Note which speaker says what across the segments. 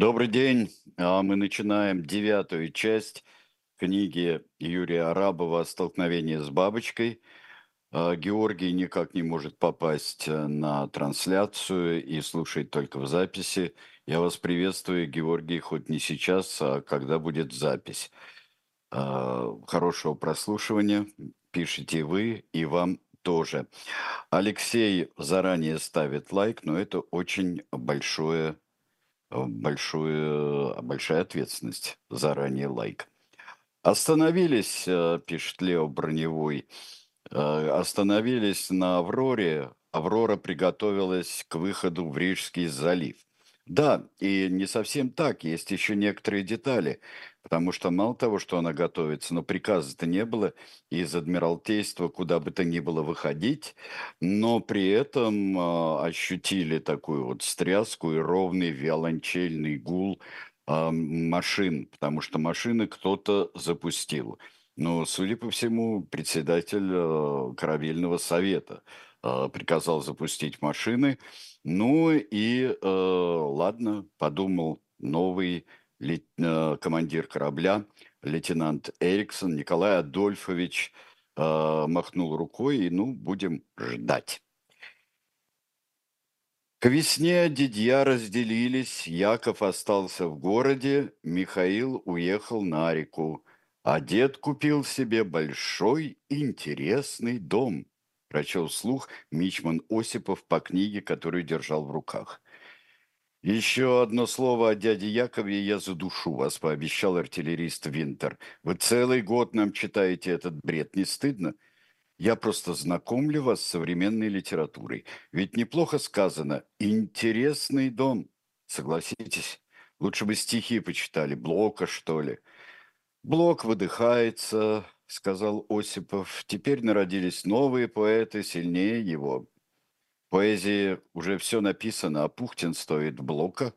Speaker 1: Добрый день. А, Мы начинаем девятую часть книги Юрия Арабова «Столкновение с бабочкой». А, Георгий никак не может попасть э, на трансляцию и слушает только в записи. Я вас приветствую, Георгий, хоть не сейчас, а когда будет запись. А, Хорошего прослушивания. Пишите вы и вам тоже. Алексей заранее ставит лайк, но это очень большое большую, большая ответственность. Заранее лайк. Остановились, э, пишет Лео Броневой, э, остановились на Авроре. Аврора приготовилась к выходу в Рижский залив. Да, и не совсем так, есть еще некоторые детали, потому что мало того, что она готовится, но приказа-то не было из Адмиралтейства куда бы то ни было выходить, но при этом а, ощутили такую вот стряску и ровный виолончельный гул а, машин, потому что машины кто-то запустил. Но, судя по всему, председатель а, корабельного совета а, приказал запустить машины, ну и э, ладно, подумал новый ле- э, командир корабля, лейтенант Эриксон Николай Адольфович, э, махнул рукой и, ну, будем ждать. К весне дядья разделились, Яков остался в городе, Михаил уехал на реку, а дед купил себе большой интересный дом прочел вслух Мичман Осипов по книге, которую держал в руках. «Еще одно слово о дяде Якове, я задушу вас», – пообещал артиллерист Винтер. «Вы целый год нам читаете этот бред, не стыдно? Я просто знакомлю вас с современной литературой. Ведь неплохо сказано «интересный дом». Согласитесь? Лучше бы стихи почитали, Блока, что ли. Блок выдыхается, сказал Осипов. Теперь народились новые поэты, сильнее его. В поэзии уже все написано, а Пухтин стоит Блока,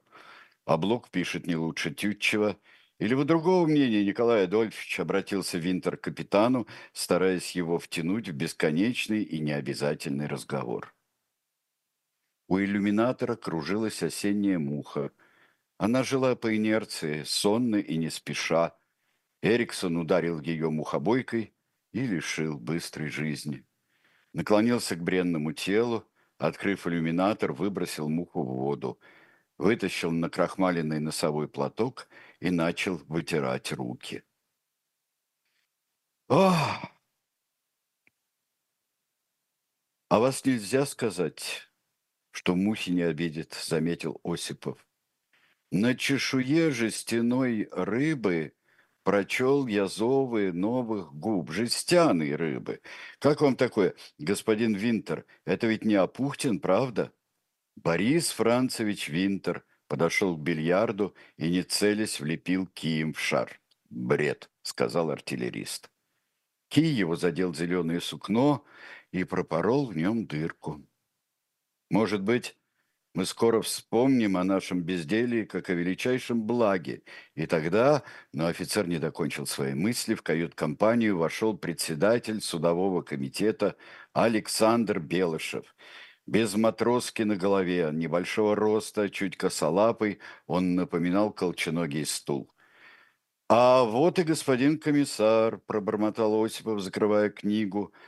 Speaker 1: а Блок пишет не лучше Тютчева. Или вы другого мнения, Николай Адольфович, обратился Винтер к капитану, стараясь его втянуть в бесконечный и необязательный разговор. У иллюминатора кружилась осенняя муха. Она жила по инерции, сонно и не спеша, Эриксон ударил ее мухобойкой и лишил быстрой жизни. Наклонился к бренному телу, открыв иллюминатор, выбросил муху в воду, вытащил накрахмаленный носовой платок и начал вытирать руки. Ах! А вас нельзя сказать, что мухи не обидят, заметил Осипов. На чешуе жестяной рыбы прочел я зовы новых губ, жестяные рыбы. Как вам такое, господин Винтер? Это ведь не Апухтин, правда? Борис Францевич Винтер подошел к бильярду и, не целясь, влепил кием в шар. «Бред», — сказал артиллерист. Кий его задел зеленое сукно и пропорол в нем дырку. «Может быть, мы скоро вспомним о нашем безделии как о величайшем благе. И тогда, но офицер не докончил свои мысли, в кают-компанию вошел председатель судового комитета Александр Белышев. Без матроски на голове, небольшого роста, чуть косолапый, он напоминал колченогий стул. «А вот и господин комиссар», – пробормотал Осипов, закрывая книгу –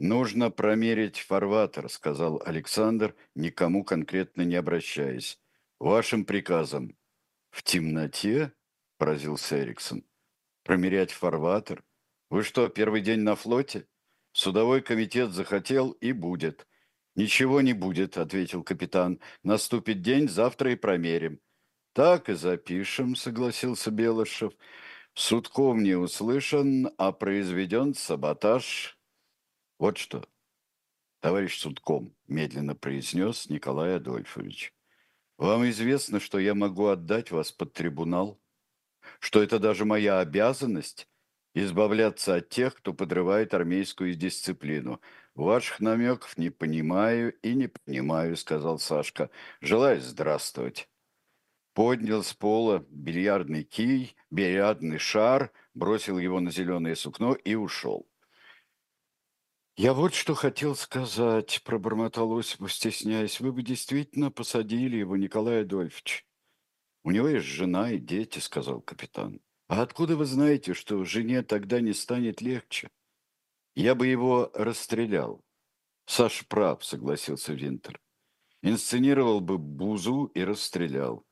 Speaker 1: «Нужно промерить фарватер», — сказал Александр, никому конкретно не обращаясь. «Вашим приказом». «В темноте?» — поразился Эриксон. «Промерять фарватер? Вы что, первый день на флоте? Судовой комитет захотел и будет». «Ничего не будет», — ответил капитан. «Наступит день, завтра и промерим». «Так и запишем», — согласился Белышев. «Судков не услышан, а произведен саботаж». Вот что, товарищ Судком, медленно произнес Николай Адольфович. Вам известно, что я могу отдать вас под трибунал? Что это даже моя обязанность избавляться от тех, кто подрывает армейскую дисциплину. Ваших намеков не понимаю и не понимаю, сказал Сашка. Желаю здравствовать. Поднял с пола бильярдный кий, бильярдный шар, бросил его на зеленое сукно и ушел. «Я вот что хотел сказать», – пробормотал Осипов, стесняясь. «Вы бы действительно посадили его, Николай Адольфович. У него есть жена и дети, сказал капитан. А откуда вы знаете, что жене тогда не станет легче? Я бы его расстрелял. Саш прав, согласился Винтер. Инсценировал бы Бузу и расстрелял.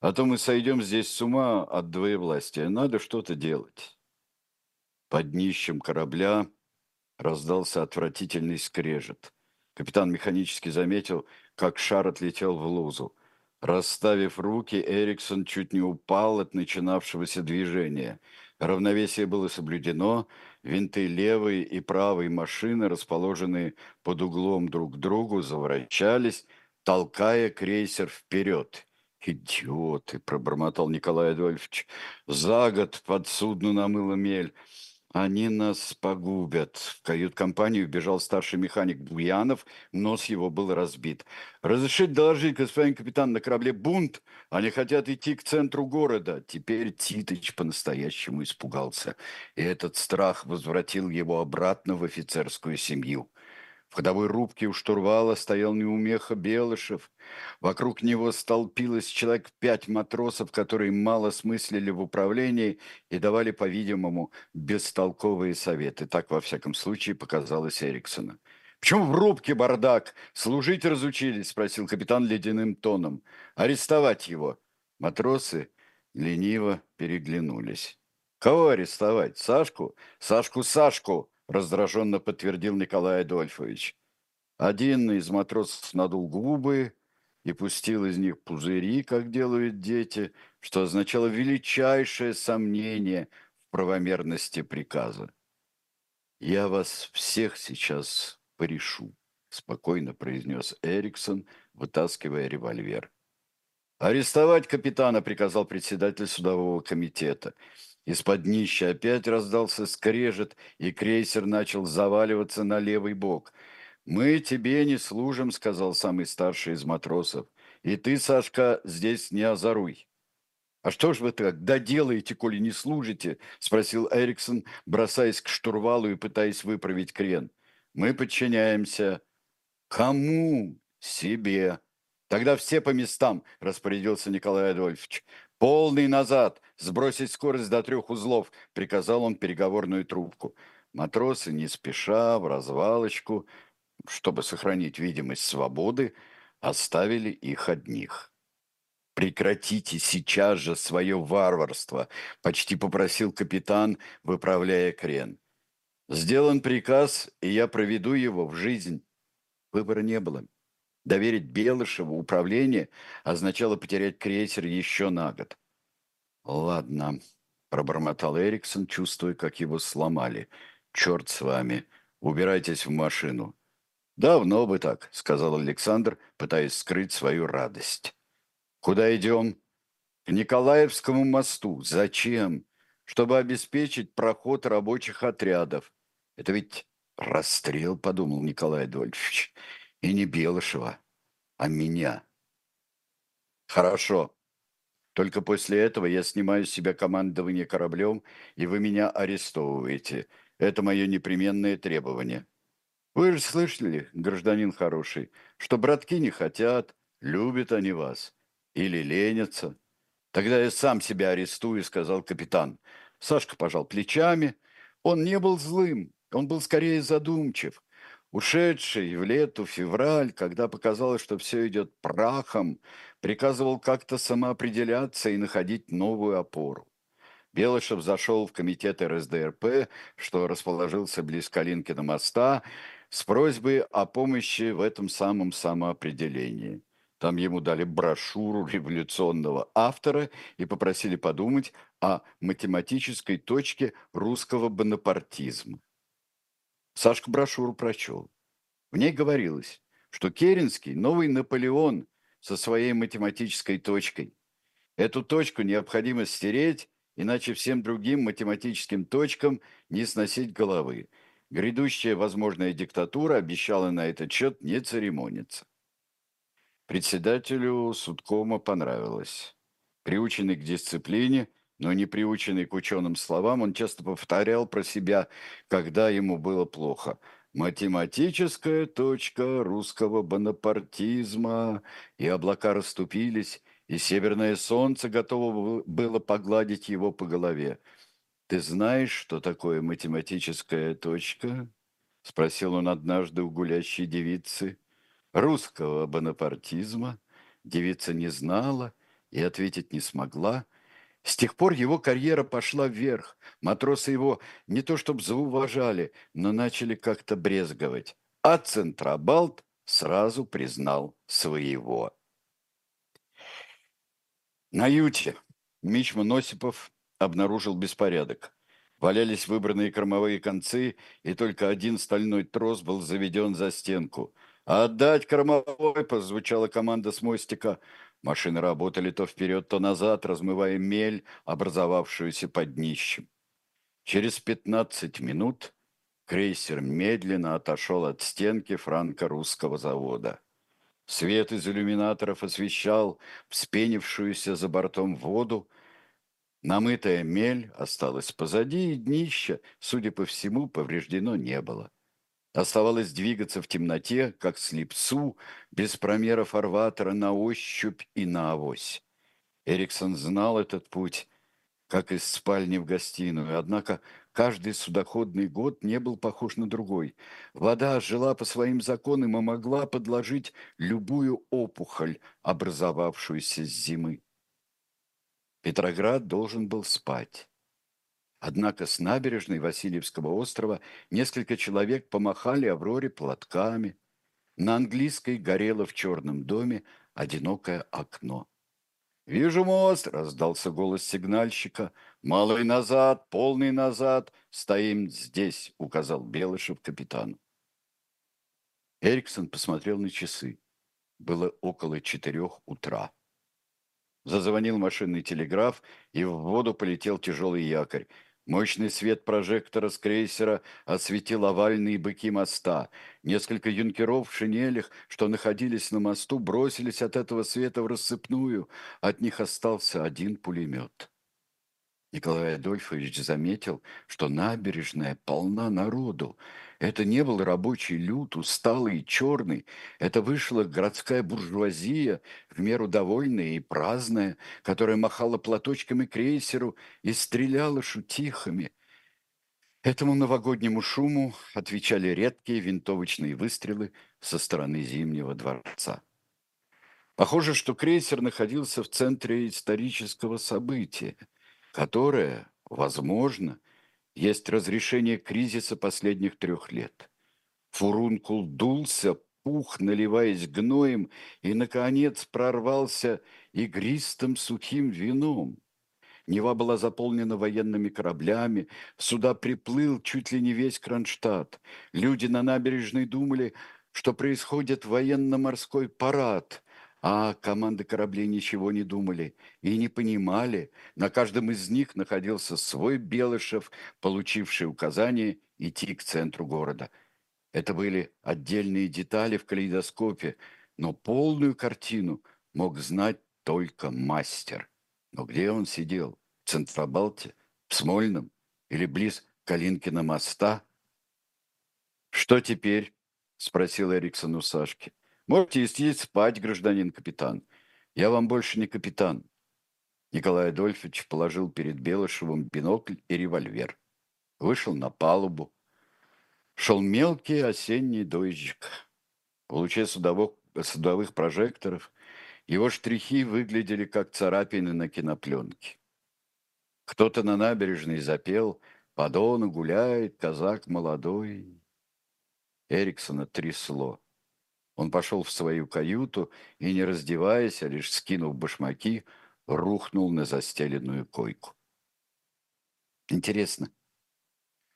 Speaker 1: А то мы сойдем здесь с ума от двоевластия. Надо что-то делать. Под днищем корабля раздался отвратительный скрежет. Капитан механически заметил, как шар отлетел в лузу. Расставив руки, Эриксон чуть не упал от начинавшегося движения. Равновесие было соблюдено, винты левой и правой машины, расположенные под углом друг к другу, завращались, толкая крейсер вперед. «Идиоты!» – пробормотал Николай Адольфович. «За год под судно намыло мель. Они нас погубят. В кают-компанию бежал старший механик Буянов, нос его был разбит. Разрешить доложить, господин капитан, на корабле бунт. Они хотят идти к центру города. Теперь Титыч по-настоящему испугался. И этот страх возвратил его обратно в офицерскую семью. В ходовой рубке у штурвала стоял неумеха Белышев. Вокруг него столпилось человек пять матросов, которые мало смыслили в управлении и давали, по-видимому, бестолковые советы. Так, во всяком случае, показалось Эриксона. «Почему в рубке бардак? Служить разучились?» – спросил капитан ледяным тоном. «Арестовать его». Матросы лениво переглянулись. «Кого арестовать? Сашку? Сашку, Сашку!» Раздраженно подтвердил Николай Адольфович. Один из матросов надул губы и пустил из них пузыри, как делают дети, что означало величайшее сомнение в правомерности приказа. «Я вас всех сейчас порешу», – спокойно произнес Эриксон, вытаскивая револьвер. «Арестовать капитана», – приказал председатель судового комитета. Из-под днища опять раздался скрежет, и крейсер начал заваливаться на левый бок. «Мы тебе не служим», — сказал самый старший из матросов. «И ты, Сашка, здесь не озоруй». «А что ж вы так доделаете, коли не служите?» — спросил Эриксон, бросаясь к штурвалу и пытаясь выправить крен. «Мы подчиняемся». «Кому?» «Себе». «Тогда все по местам», — распорядился Николай Адольфович. «Полный назад! Сбросить скорость до трех узлов!» — приказал он переговорную трубку. Матросы, не спеша, в развалочку, чтобы сохранить видимость свободы, оставили их одних. «Прекратите сейчас же свое варварство!» — почти попросил капитан, выправляя крен. «Сделан приказ, и я проведу его в жизнь». Выбора не было. Доверить Белышеву управление означало потерять крейсер еще на год. «Ладно», – пробормотал Эриксон, чувствуя, как его сломали. «Черт с вами. Убирайтесь в машину». «Давно бы так», – сказал Александр, пытаясь скрыть свою радость. «Куда идем?» «К Николаевскому мосту. Зачем?» «Чтобы обеспечить проход рабочих отрядов». «Это ведь расстрел», – подумал Николай Адольфович. И не Белышева, а меня. Хорошо. Только после этого я снимаю с себя командование кораблем, и вы меня арестовываете. Это мое непременное требование. Вы же слышали, гражданин хороший, что братки не хотят, любят они вас. Или ленятся. Тогда я сам себя арестую, сказал капитан. Сашка пожал плечами. Он не был злым, он был скорее задумчив. Ушедший в лету февраль, когда показалось, что все идет прахом, приказывал как-то самоопределяться и находить новую опору. Белышев зашел в комитет РСДРП, что расположился близ Калинкина моста, с просьбой о помощи в этом самом самоопределении. Там ему дали брошюру революционного автора и попросили подумать о математической точке русского бонапартизма. Сашка брошюру прочел. В ней говорилось, что Керенский – новый Наполеон со своей математической точкой. Эту точку необходимо стереть, иначе всем другим математическим точкам не сносить головы. Грядущая возможная диктатура обещала на этот счет не церемониться. Председателю судкома понравилось. Приученный к дисциплине – но не приученный к ученым словам, он часто повторял про себя, когда ему было плохо. «Математическая точка русского бонапартизма», и облака расступились, и северное солнце готово было погладить его по голове. «Ты знаешь, что такое математическая точка?» — спросил он однажды у гулящей девицы. Русского бонапартизма девица не знала и ответить не смогла. С тех пор его карьера пошла вверх. Матросы его не то чтобы зауважали, но начали как-то брезговать. А Центробалт сразу признал своего. На юте Мичман Осипов обнаружил беспорядок. Валялись выбранные кормовые концы, и только один стальной трос был заведен за стенку. «Отдать кормовой!» – прозвучала команда с мостика. Машины работали то вперед, то назад, размывая мель, образовавшуюся под днищем. Через пятнадцать минут крейсер медленно отошел от стенки франко-русского завода. Свет из иллюминаторов освещал вспенившуюся за бортом воду. Намытая мель осталась позади, и днища, судя по всему, повреждено не было. Оставалось двигаться в темноте, как слепцу, без промера фарватера на ощупь и на авось. Эриксон знал этот путь, как из спальни в гостиную, однако Каждый судоходный год не был похож на другой. Вода жила по своим законам и могла подложить любую опухоль, образовавшуюся с зимы. Петроград должен был спать. Однако с набережной Васильевского острова несколько человек помахали Авроре платками. На английской горело в черном доме одинокое окно. «Вижу мост!» — раздался голос сигнальщика. «Малый назад, полный назад! Стоим здесь!» — указал Белышев капитану. Эриксон посмотрел на часы. Было около четырех утра. Зазвонил машинный телеграф, и в воду полетел тяжелый якорь. Мощный свет прожектора с крейсера осветил овальные быки моста. Несколько юнкеров в шинелях, что находились на мосту, бросились от этого света в рассыпную. От них остался один пулемет. Николай Адольфович заметил, что набережная полна народу. Это не был рабочий люд, усталый и черный. Это вышла городская буржуазия, в меру довольная и праздная, которая махала платочками крейсеру и стреляла шутихами. Этому новогоднему шуму отвечали редкие винтовочные выстрелы со стороны Зимнего дворца. Похоже, что крейсер находился в центре исторического события, которое, возможно, есть разрешение кризиса последних трех лет. Фурункул дулся, пух, наливаясь гноем, и, наконец, прорвался игристым сухим вином. Нева была заполнена военными кораблями, сюда приплыл чуть ли не весь Кронштадт. Люди на набережной думали, что происходит военно-морской парад, а команды кораблей ничего не думали и не понимали. На каждом из них находился свой Белышев, получивший указание идти к центру города. Это были отдельные детали в калейдоскопе, но полную картину мог знать только мастер. Но где он сидел? В Центробалте? В Смольном? Или близ Калинкина моста? «Что теперь?» – спросил Эриксон у Сашки. Можете идти спать, гражданин капитан. Я вам больше не капитан. Николай Адольфович положил перед Белышевым бинокль и револьвер. Вышел на палубу. Шел мелкий осенний дождик. В луче судовых, судовых прожекторов его штрихи выглядели как царапины на кинопленке. Кто-то на набережной запел «По дону гуляет казак молодой». Эриксона трясло. Он пошел в свою каюту и, не раздеваясь, а лишь скинув башмаки, рухнул на застеленную койку. Интересно,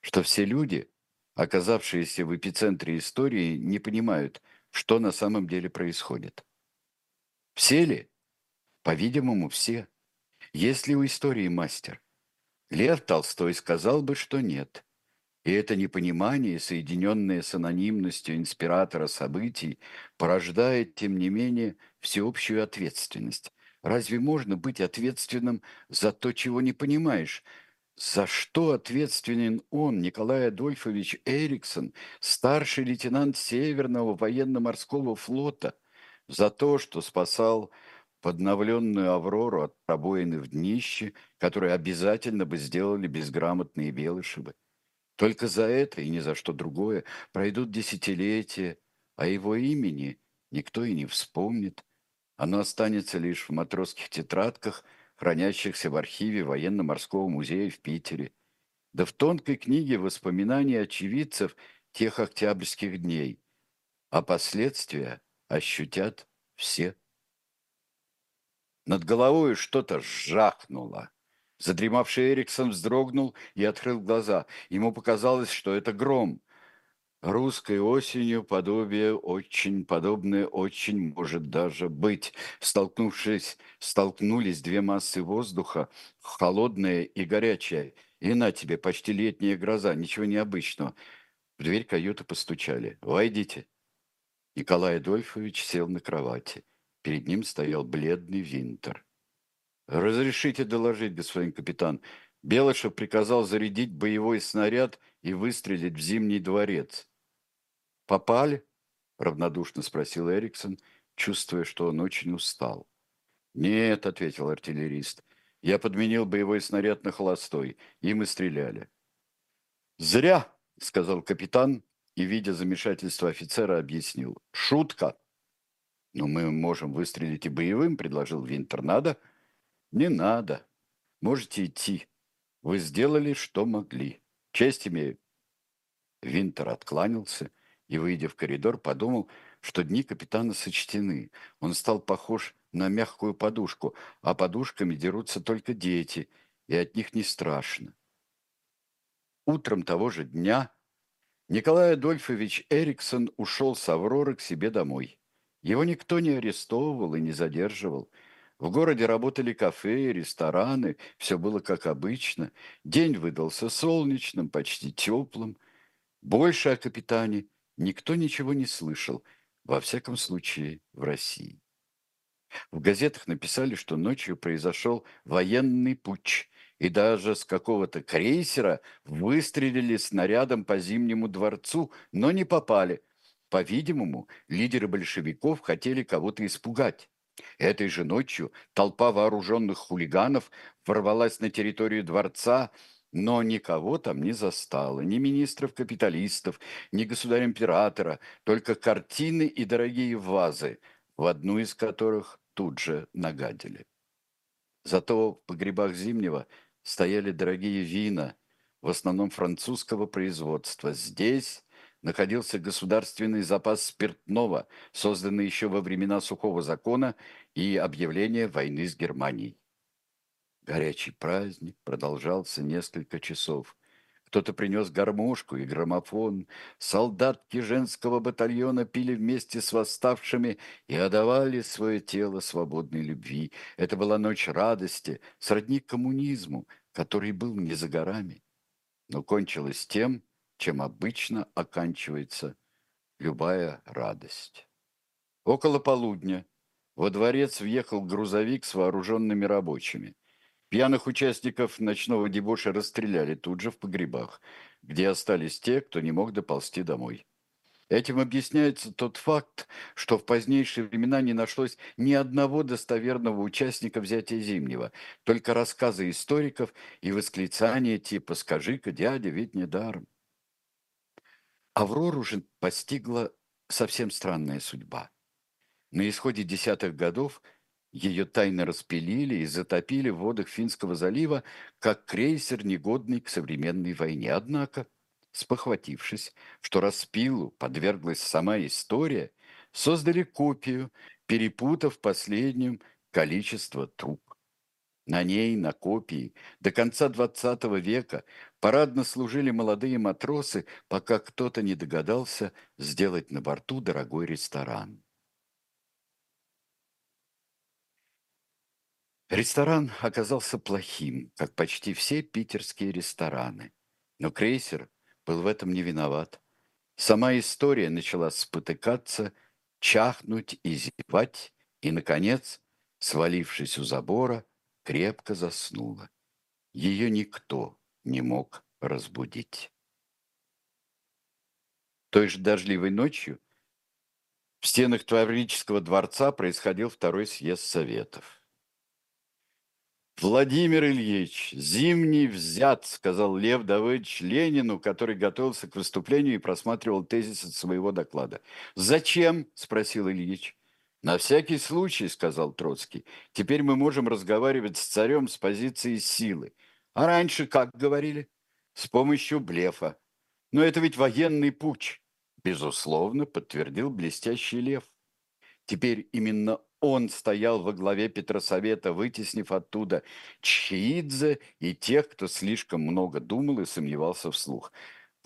Speaker 1: что все люди, оказавшиеся в эпицентре истории, не понимают, что на самом деле происходит. Все ли? По-видимому, все. Есть ли у истории мастер? Лев Толстой сказал бы, что нет. И это непонимание, соединенное с анонимностью инспиратора событий, порождает, тем не менее, всеобщую ответственность. Разве можно быть ответственным за то, чего не понимаешь? За что ответственен он, Николай Адольфович Эриксон, старший лейтенант Северного военно-морского флота? За то, что спасал подновленную «Аврору» от пробоины в днище, которые обязательно бы сделали безграмотные Белышевы. Только за это и ни за что другое пройдут десятилетия, а его имени никто и не вспомнит. Оно останется лишь в матросских тетрадках, хранящихся в архиве военно-морского музея в Питере, да в тонкой книге воспоминаний очевидцев тех октябрьских дней, а последствия ощутят все. Над головой что-то жахнуло. Задремавший Эриксон вздрогнул и открыл глаза. Ему показалось, что это гром. Русской осенью подобие очень подобное очень может даже быть. Столкнувшись, столкнулись две массы воздуха, холодная и горячая. И на тебе почти летняя гроза, ничего необычного. В дверь каюты постучали. «Войдите». Николай Адольфович сел на кровати. Перед ним стоял бледный Винтер. «Разрешите доложить, господин капитан. Белышев приказал зарядить боевой снаряд и выстрелить в Зимний дворец». «Попали?» – равнодушно спросил Эриксон, чувствуя, что он очень устал. «Нет», – ответил артиллерист. «Я подменил боевой снаряд на холостой. и мы стреляли». «Зря», – сказал капитан и, видя замешательство офицера, объяснил. «Шутка». «Но мы можем выстрелить и боевым», – предложил Винтер. «Надо?» «Не надо. Можете идти. Вы сделали, что могли. Честь имею». Винтер откланялся и, выйдя в коридор, подумал, что дни капитана сочтены. Он стал похож на мягкую подушку, а подушками дерутся только дети, и от них не страшно. Утром того же дня Николай Адольфович Эриксон ушел с Авроры к себе домой. Его никто не арестовывал и не задерживал. В городе работали кафе, рестораны, все было как обычно. День выдался солнечным, почти теплым. Больше о капитане никто ничего не слышал, во всяком случае в России. В газетах написали, что ночью произошел военный путч, и даже с какого-то крейсера выстрелили снарядом по Зимнему дворцу, но не попали. По-видимому, лидеры большевиков хотели кого-то испугать. Этой же ночью толпа вооруженных хулиганов ворвалась на территорию дворца, но никого там не застало, ни министров-капиталистов, ни государя-императора, только картины и дорогие вазы, в одну из которых тут же нагадили. Зато в погребах Зимнего стояли дорогие вина, в основном французского производства. Здесь находился государственный запас спиртного, созданный еще во времена сухого закона и объявления войны с Германией. Горячий праздник продолжался несколько часов. Кто-то принес гармошку и граммофон. Солдатки женского батальона пили вместе с восставшими и отдавали свое тело свободной любви. Это была ночь радости, сродни коммунизму, который был не за горами. Но кончилось тем, чем обычно оканчивается любая радость. Около полудня во дворец въехал грузовик с вооруженными рабочими – Пьяных участников ночного дебоша расстреляли тут же в погребах, где остались те, кто не мог доползти домой. Этим объясняется тот факт, что в позднейшие времена не нашлось ни одного достоверного участника взятия Зимнего, только рассказы историков и восклицания типа «Скажи-ка, дядя, ведь не даром». Аврору же постигла совсем странная судьба. На исходе десятых годов – ее тайно распилили и затопили в водах Финского залива, как крейсер, негодный к современной войне. Однако, спохватившись, что распилу подверглась сама история, создали копию, перепутав последним количество труб. На ней, на копии, до конца XX века парадно служили молодые матросы, пока кто-то не догадался сделать на борту дорогой ресторан. Ресторан оказался плохим, как почти все питерские рестораны. Но крейсер был в этом не виноват. Сама история начала спотыкаться, чахнуть и зевать, и, наконец, свалившись у забора, крепко заснула. Ее никто не мог разбудить. Той же дождливой ночью В стенах Таврического дворца происходил второй съезд Советов. Владимир Ильич, зимний взят, сказал Лев Давыдович Ленину, который готовился к выступлению и просматривал тезисы своего доклада. Зачем? спросил Ильич. На всякий случай, сказал Троцкий. Теперь мы можем разговаривать с царем с позиции силы. А раньше как говорили? С помощью блефа. Но это ведь военный путь. Безусловно, подтвердил блестящий Лев. Теперь именно он стоял во главе Петросовета, вытеснив оттуда Чхеидзе и тех, кто слишком много думал и сомневался вслух.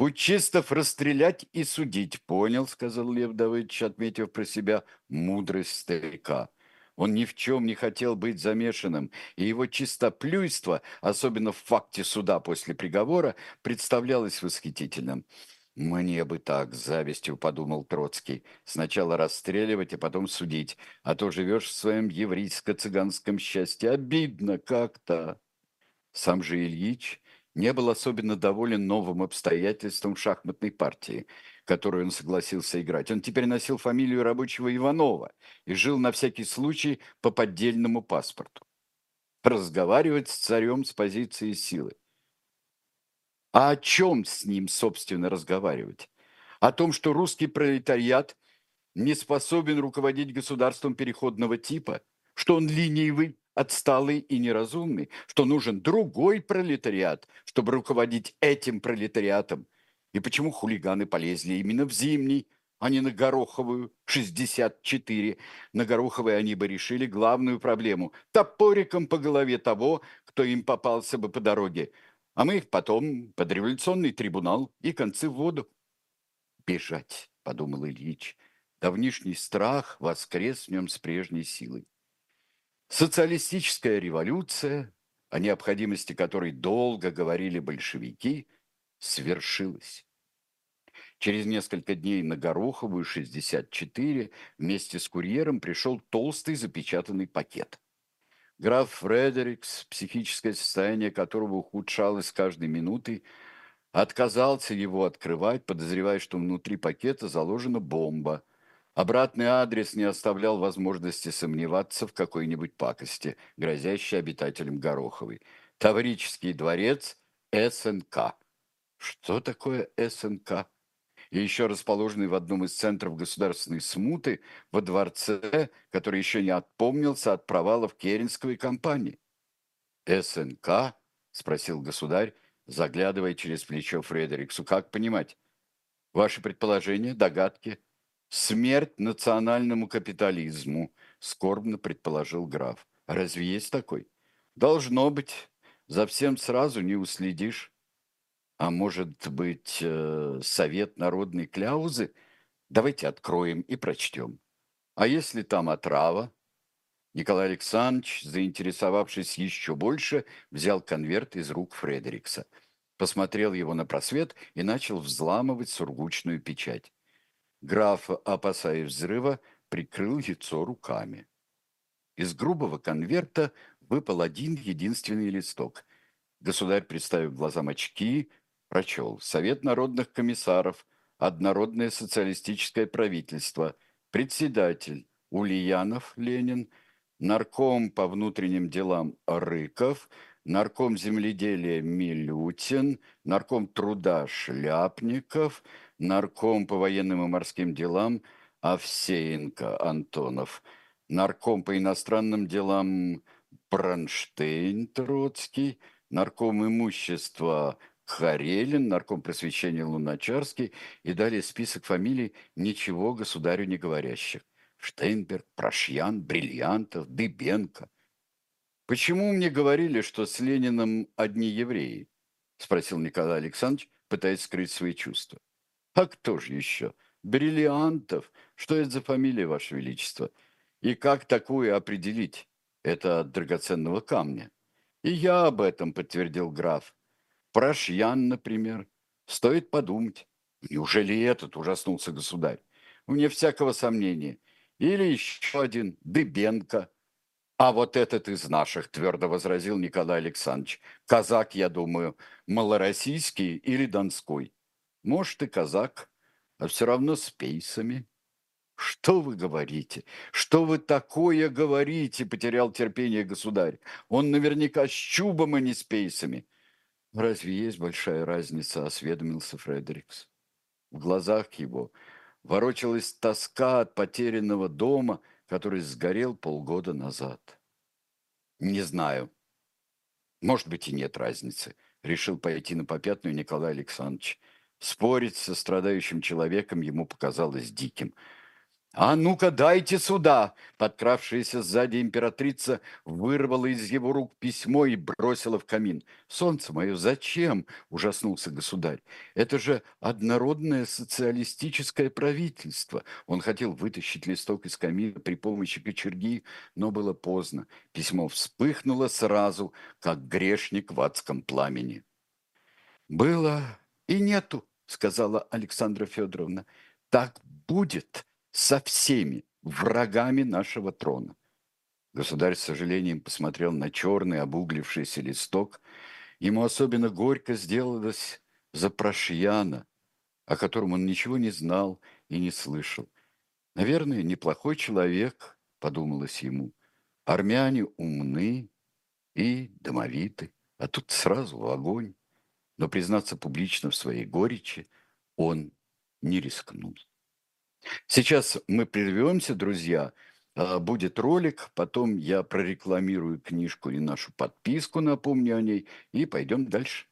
Speaker 1: «Путчистов расстрелять и судить, понял», — сказал Лев Давыдович, отметив про себя мудрость старика. Он ни в чем не хотел быть замешанным, и его чистоплюйство, особенно в факте суда после приговора, представлялось восхитительным. «Мне бы так, завистью», — подумал Троцкий. «Сначала расстреливать, а потом судить. А то живешь в своем еврейско-цыганском счастье. Обидно как-то». Сам же Ильич не был особенно доволен новым обстоятельством шахматной партии, которую он согласился играть. Он теперь носил фамилию рабочего Иванова и жил на всякий случай по поддельному паспорту. Разговаривать с царем с позиции силы. А о чем с ним, собственно, разговаривать? О том, что русский пролетариат не способен руководить государством переходного типа, что он ленивый, отсталый и неразумный, что нужен другой пролетариат, чтобы руководить этим пролетариатом. И почему хулиганы полезли именно в зимний, а не на Гороховую, 64. На Гороховой они бы решили главную проблему – топориком по голове того, кто им попался бы по дороге – а мы их потом под революционный трибунал и концы в воду. Бежать, подумал Ильич. Давнишний страх воскрес в нем с прежней силой. Социалистическая революция, о необходимости которой долго говорили большевики, свершилась. Через несколько дней на Гороховую, 64, вместе с курьером пришел толстый запечатанный пакет – Граф Фредерикс, психическое состояние которого ухудшалось с каждой минутой, отказался его открывать, подозревая, что внутри пакета заложена бомба. Обратный адрес не оставлял возможности сомневаться в какой-нибудь пакости, грозящей обитателям Гороховой. Таврический дворец СНК. Что такое СНК? и еще расположенный в одном из центров государственной смуты во дворце, который еще не отпомнился от провалов Керенской кампании. «СНК?» – спросил государь, заглядывая через плечо Фредериксу. «Как понимать? Ваши предположения, догадки?» «Смерть национальному капитализму», – скорбно предположил граф. «Разве есть такой?» «Должно быть. За всем сразу не уследишь». А может быть, э, совет народной кляузы? Давайте откроем и прочтем. А если там отрава? Николай Александрович, заинтересовавшись еще больше, взял конверт из рук Фредерикса, посмотрел его на просвет и начал взламывать сургучную печать. Граф, опасаясь взрыва, прикрыл лицо руками. Из грубого конверта выпал один единственный листок. Государь, представив глазам очки, прочел. Совет народных комиссаров, однородное социалистическое правительство, председатель Ульянов Ленин, нарком по внутренним делам Рыков, нарком земледелия Милютин, нарком труда Шляпников, нарком по военным и морским делам Овсеенко Антонов, нарком по иностранным делам Бронштейн Троцкий, нарком имущества Харелин, нарком просвещения Луначарский и далее список фамилий ничего государю не говорящих. Штейнберг, Прошьян, Бриллиантов, Дыбенко. «Почему мне говорили, что с Лениным одни евреи?» – спросил Николай Александрович, пытаясь скрыть свои чувства. «А кто же еще? Бриллиантов. Что это за фамилия, Ваше Величество? И как такую определить? Это от драгоценного камня». «И я об этом», – подтвердил граф. Прошьян, например. Стоит подумать. Неужели этот ужаснулся государь? Вне всякого сомнения. Или еще один, Дыбенко. А вот этот из наших, твердо возразил Николай Александрович. Казак, я думаю, малороссийский или донской. Может, и казак, а все равно с пейсами. Что вы говорите? Что вы такое говорите? Потерял терпение государь. Он наверняка с чубом, а не с пейсами. Разве есть большая разница, осведомился Фредерикс. В глазах его ворочалась тоска от потерянного дома, который сгорел полгода назад. Не знаю. Может быть, и нет разницы. Решил пойти на попятную Николай Александрович. Спорить со страдающим человеком ему показалось диким – «А ну-ка, дайте сюда!» Подкравшаяся сзади императрица вырвала из его рук письмо и бросила в камин. «Солнце мое, зачем?» – ужаснулся государь. «Это же однородное социалистическое правительство». Он хотел вытащить листок из камина при помощи кочерги, но было поздно. Письмо вспыхнуло сразу, как грешник в адском пламени. «Было и нету», – сказала Александра Федоровна. «Так будет» со всеми врагами нашего трона. Государь с сожалением посмотрел на черный обуглившийся листок. Ему особенно горько сделалось за Прошьяна, о котором он ничего не знал и не слышал. Наверное, неплохой человек, подумалось ему. Армяне умны и домовиты, а тут сразу в огонь. Но признаться публично в своей горечи он не рискнул. Сейчас мы прервемся, друзья. А, будет ролик, потом я прорекламирую книжку и нашу подписку, напомню о ней, и пойдем дальше.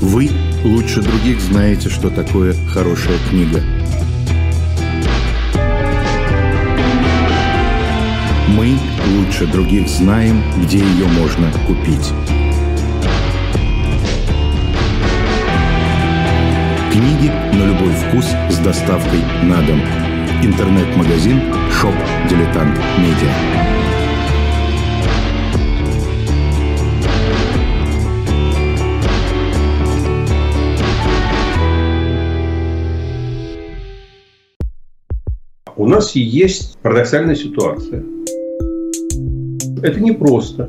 Speaker 2: Вы лучше других знаете, что такое хорошая книга. Мы лучше других знаем, где ее можно купить. Книги на любой вкус с доставкой на дом. Интернет-магазин Shop Дилетант Медиа.
Speaker 3: У нас есть парадоксальная ситуация. Это непросто.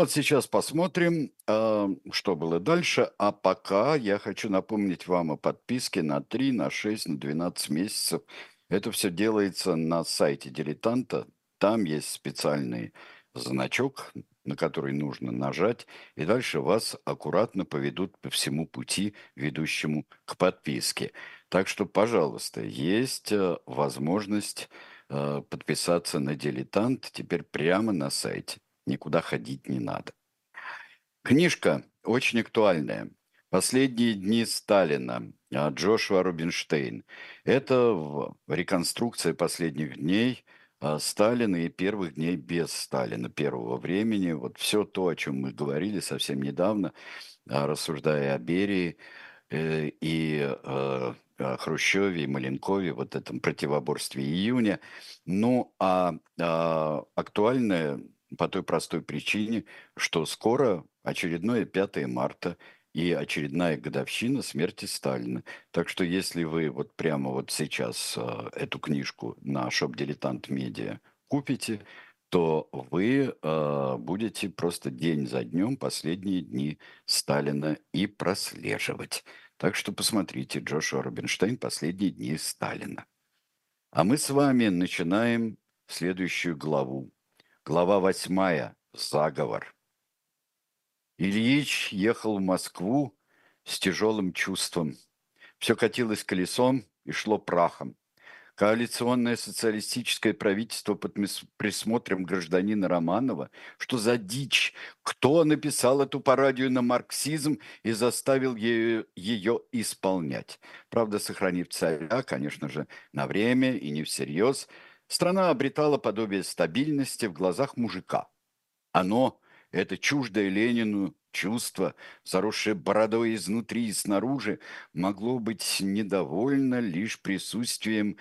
Speaker 1: Вот сейчас посмотрим, а, что было дальше. А пока я хочу напомнить вам о подписке на 3, на 6, на 12 месяцев. Это все делается на сайте «Дилетанта». Там есть специальный значок, на который нужно нажать, и дальше вас аккуратно поведут по всему пути, ведущему к подписке. Так что, пожалуйста, есть э, возможность э, подписаться на «Дилетант» теперь прямо на сайте никуда ходить не надо. Книжка очень актуальная. «Последние дни Сталина» а, Джошуа Рубинштейн. Это реконструкция последних дней а, Сталина и первых дней без Сталина, первого времени. Вот все то, о чем мы говорили совсем недавно, а, рассуждая о Берии э, и э, Хрущеве и Маленкове, вот этом противоборстве июня. Ну, а, а актуальная по той простой причине, что скоро очередное 5 марта и очередная годовщина смерти Сталина. Так что если вы вот прямо вот сейчас э, эту книжку на Shop Дилетант Медиа купите, то вы э, будете просто день за днем последние дни Сталина и прослеживать. Так что посмотрите Джошуа Рубинштейн «Последние дни Сталина». А мы с вами начинаем следующую главу. Глава восьмая. Заговор. Ильич ехал в Москву с тяжелым чувством. Все катилось колесом и шло прахом. Коалиционное социалистическое правительство под присмотром гражданина Романова. Что за дичь? Кто написал эту пародию на марксизм и заставил ее, ее исполнять? Правда, сохранив царя, конечно же, на время и не всерьез – Страна обретала подобие стабильности в глазах мужика. Оно, это чуждое Ленину чувство, заросшее бородой изнутри и снаружи, могло быть недовольно лишь присутствием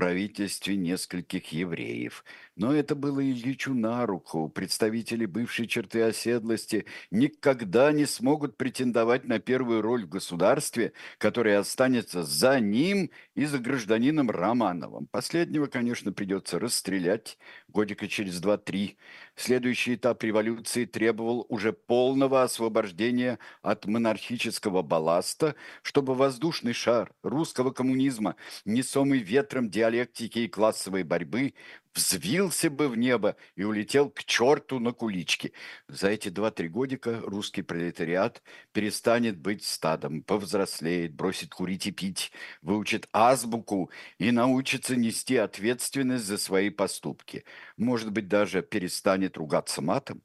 Speaker 1: правительстве нескольких евреев. Но это было Ильичу на руку. Представители бывшей черты оседлости никогда не смогут претендовать на первую роль в государстве, которое останется за ним и за гражданином Романовым. Последнего, конечно, придется расстрелять годика через два-три. Следующий этап революции требовал уже полного освобождения от монархического балласта, чтобы воздушный шар русского коммунизма, несомый ветром диалектики и классовой борьбы, взвился бы в небо и улетел к черту на кулички. За эти два-три годика русский пролетариат перестанет быть стадом, повзрослеет, бросит курить и пить, выучит азбуку и научится нести ответственность за свои поступки. Может быть, даже перестанет ругаться матом.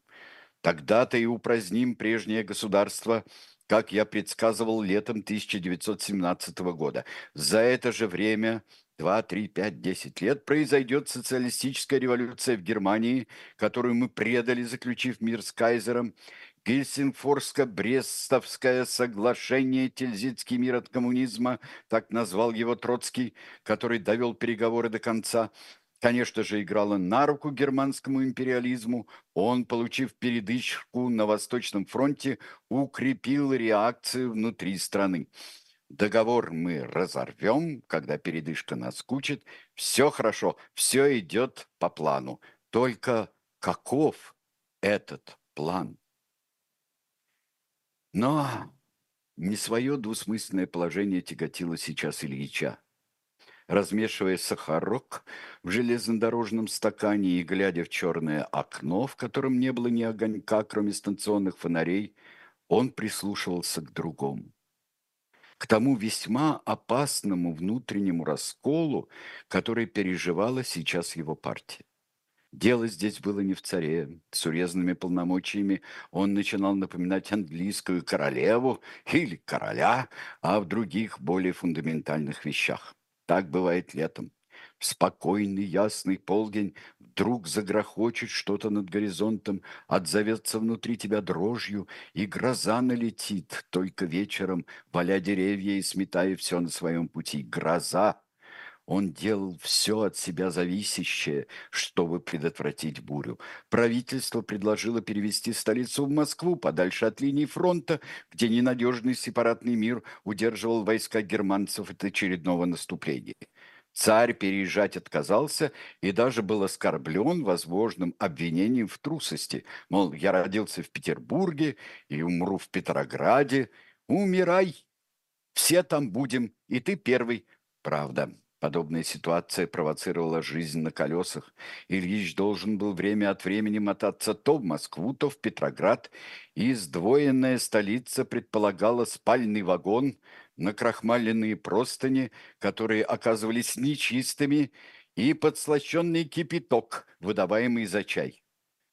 Speaker 1: Тогда-то и упраздним прежнее государство – как я предсказывал летом 1917 года. За это же время два, три, пять, десять лет произойдет социалистическая революция в Германии, которую мы предали, заключив мир с кайзером, Гельсингфорско-Брестовское соглашение, Тильзитский мир от коммунизма, так назвал его Троцкий, который довел переговоры до конца, конечно же, играло на руку германскому империализму. Он, получив передышку на Восточном фронте, укрепил реакцию внутри страны. Договор мы разорвем, когда передышка наскучит. Все хорошо, все идет по плану. Только каков этот план? Но не свое двусмысленное положение тяготило сейчас Ильича. Размешивая сахарок в железнодорожном стакане и глядя в черное окно, в котором не было ни огонька, кроме станционных фонарей, он прислушивался к другому к тому весьма опасному внутреннему расколу, который переживала сейчас его партия. Дело здесь было не в царе. С урезанными полномочиями он начинал напоминать английскую королеву или короля, а в других более фундаментальных вещах. Так бывает летом. В спокойный ясный полдень вдруг загрохочет что-то над горизонтом, отзовется внутри тебя дрожью, и гроза налетит только вечером, валя деревья и сметая все на своем пути. Гроза! Он делал все от себя зависящее, чтобы предотвратить бурю. Правительство предложило перевести столицу в Москву, подальше от линии фронта, где ненадежный сепаратный мир удерживал войска германцев от очередного наступления. Царь переезжать отказался и даже был оскорблен возможным обвинением в трусости. Мол, я родился в Петербурге и умру в Петрограде. Умирай! Все там будем, и ты первый. Правда, Подобная ситуация провоцировала жизнь на колесах. Ильич должен был время от времени мотаться то в Москву, то в Петроград, и сдвоенная столица предполагала спальный вагон, накрахмаленные простыни, которые оказывались нечистыми, и подслащенный кипяток, выдаваемый за чай.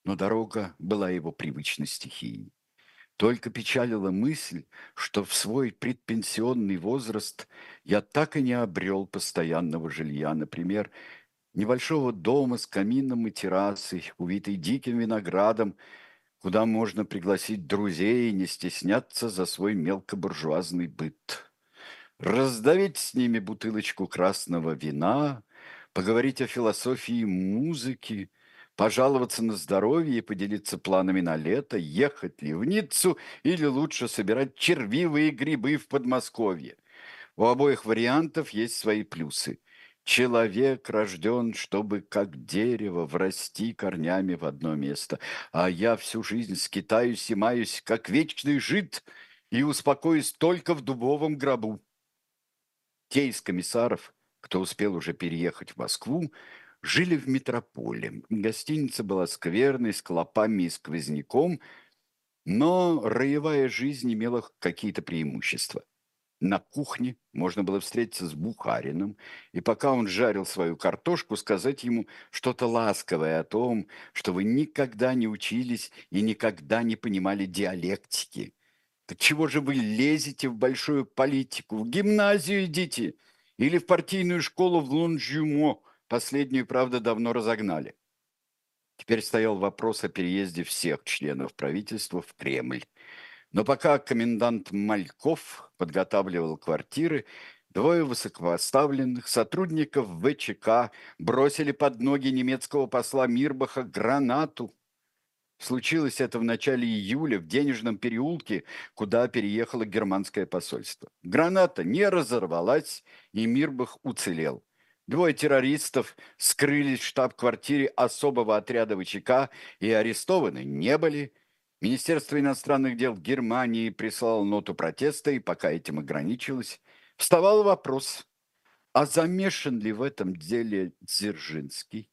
Speaker 1: Но дорога была его привычной стихией. Только печалила мысль, что в свой предпенсионный возраст я так и не обрел постоянного жилья, например, небольшого дома с камином и террасой, увитой диким виноградом, куда можно пригласить друзей и не стесняться за свой мелкобуржуазный быт раздавить с ними бутылочку красного вина, поговорить о философии музыки, пожаловаться на здоровье и поделиться планами на лето, ехать ли в Ниццу или лучше собирать червивые грибы в Подмосковье. У обоих вариантов есть свои плюсы. Человек рожден, чтобы как дерево врасти корнями в одно место, а я всю жизнь скитаюсь и маюсь, как вечный жид, и успокоюсь только в дубовом гробу. Те из комиссаров, кто успел уже переехать в Москву, жили в метрополе. Гостиница была скверной, с клопами и сквозняком, но роевая жизнь имела какие-то преимущества. На кухне можно было встретиться с Бухариным, и пока он жарил свою картошку, сказать ему что-то ласковое о том, что вы никогда не учились и никогда не понимали диалектики. Чего же вы лезете в большую политику? В гимназию идите или в партийную школу в Лонжюмо. Последнюю, правда, давно разогнали. Теперь стоял вопрос о переезде всех членов правительства в Кремль. Но пока комендант Мальков подготавливал квартиры, двое высокопоставленных сотрудников ВЧК бросили под ноги немецкого посла Мирбаха гранату. Случилось это в начале июля в денежном переулке, куда переехало германское посольство. Граната не разорвалась, и Мирбах уцелел. Двое террористов скрылись в штаб-квартире особого отряда ВЧК и арестованы не были. Министерство иностранных дел Германии прислало ноту протеста, и пока этим ограничилось, вставал вопрос, а замешан ли в этом деле Дзержинский?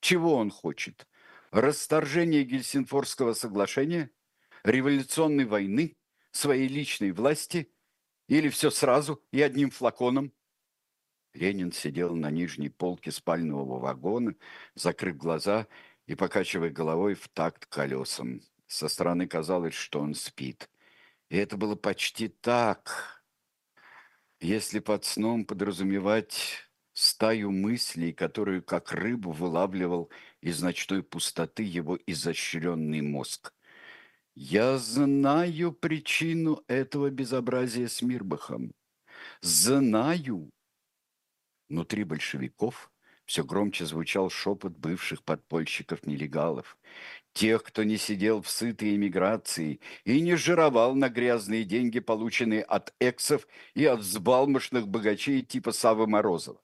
Speaker 1: Чего он хочет? Расторжение Гельсинфорского соглашения? Революционной войны? Своей личной власти? Или все сразу и одним флаконом? Ленин сидел на нижней полке спального вагона, закрыв глаза и покачивая головой в такт колесам. Со стороны казалось, что он спит. И это было почти так, если под сном подразумевать стаю мыслей, которую как рыбу вылавливал из ночной пустоты его изощренный мозг. Я знаю причину этого безобразия с Мирбахом. Знаю. Внутри большевиков все громче звучал шепот бывших подпольщиков-нелегалов. Тех, кто не сидел в сытой эмиграции и не жировал на грязные деньги, полученные от эксов и от взбалмошных богачей типа Савы Морозова.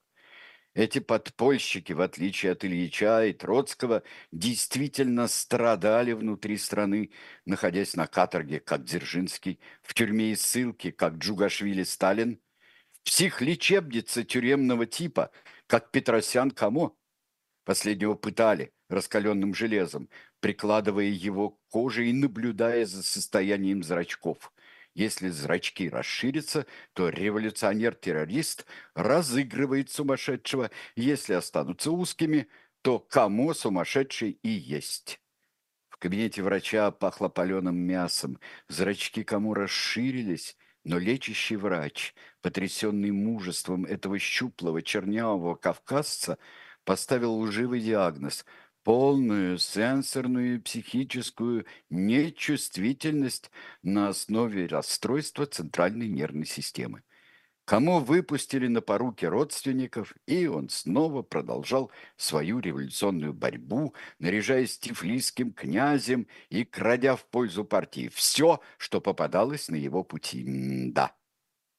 Speaker 1: Эти подпольщики, в отличие от Ильича и Троцкого, действительно страдали внутри страны, находясь на каторге, как Дзержинский, в тюрьме и ссылке, как Джугашвили Сталин, психлечебница тюремного типа, как Петросян Камо. Последнего пытали раскаленным железом, прикладывая его к коже и наблюдая за состоянием зрачков. Если зрачки расширятся, то революционер-террорист разыгрывает сумасшедшего. Если останутся узкими, то кому сумасшедший и есть. В кабинете врача пахло паленым мясом. Зрачки кому расширились, но лечащий врач, потрясенный мужеством этого щуплого чернявого кавказца, поставил лживый диагноз – полную сенсорную и психическую нечувствительность на основе расстройства центральной нервной системы. Кому выпустили на поруки родственников, и он снова продолжал свою революционную борьбу, наряжаясь тифлисским князем и крадя в пользу партии все, что попадалось на его пути. Да,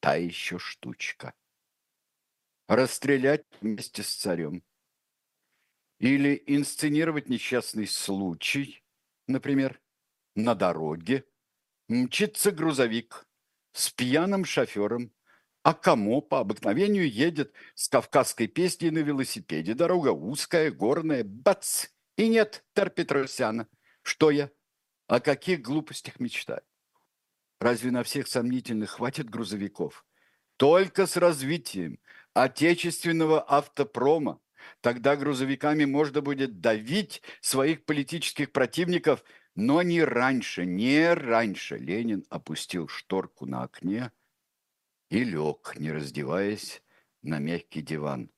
Speaker 1: та еще штучка. Расстрелять вместе с царем. Или инсценировать несчастный случай, например, на дороге. Мчится грузовик с пьяным шофером, а кому по обыкновению едет с кавказской песней на велосипеде. Дорога узкая, горная, бац! И нет Терпетросяна. Что я? О каких глупостях мечтаю? Разве на всех сомнительных хватит грузовиков? Только с развитием отечественного автопрома. Тогда грузовиками можно будет давить своих политических противников, но не раньше, не раньше. Ленин опустил шторку на окне и лег, не раздеваясь, на мягкий диван.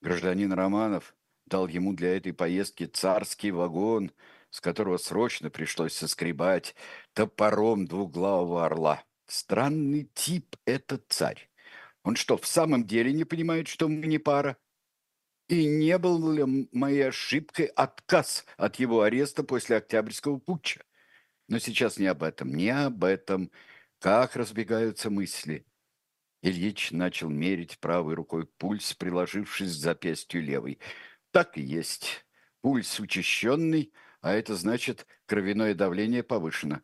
Speaker 1: Гражданин Романов дал ему для этой поездки царский вагон, с которого срочно пришлось соскребать топором двуглавого орла. Странный тип этот царь. Он что, в самом деле не понимает, что мы не пара? И не был ли моей ошибкой отказ от его ареста после Октябрьского путча? Но сейчас не об этом, не об этом. Как разбегаются мысли. Ильич начал мерить правой рукой пульс, приложившись к запястью левой. Так и есть. Пульс учащенный, а это значит, кровяное давление повышено.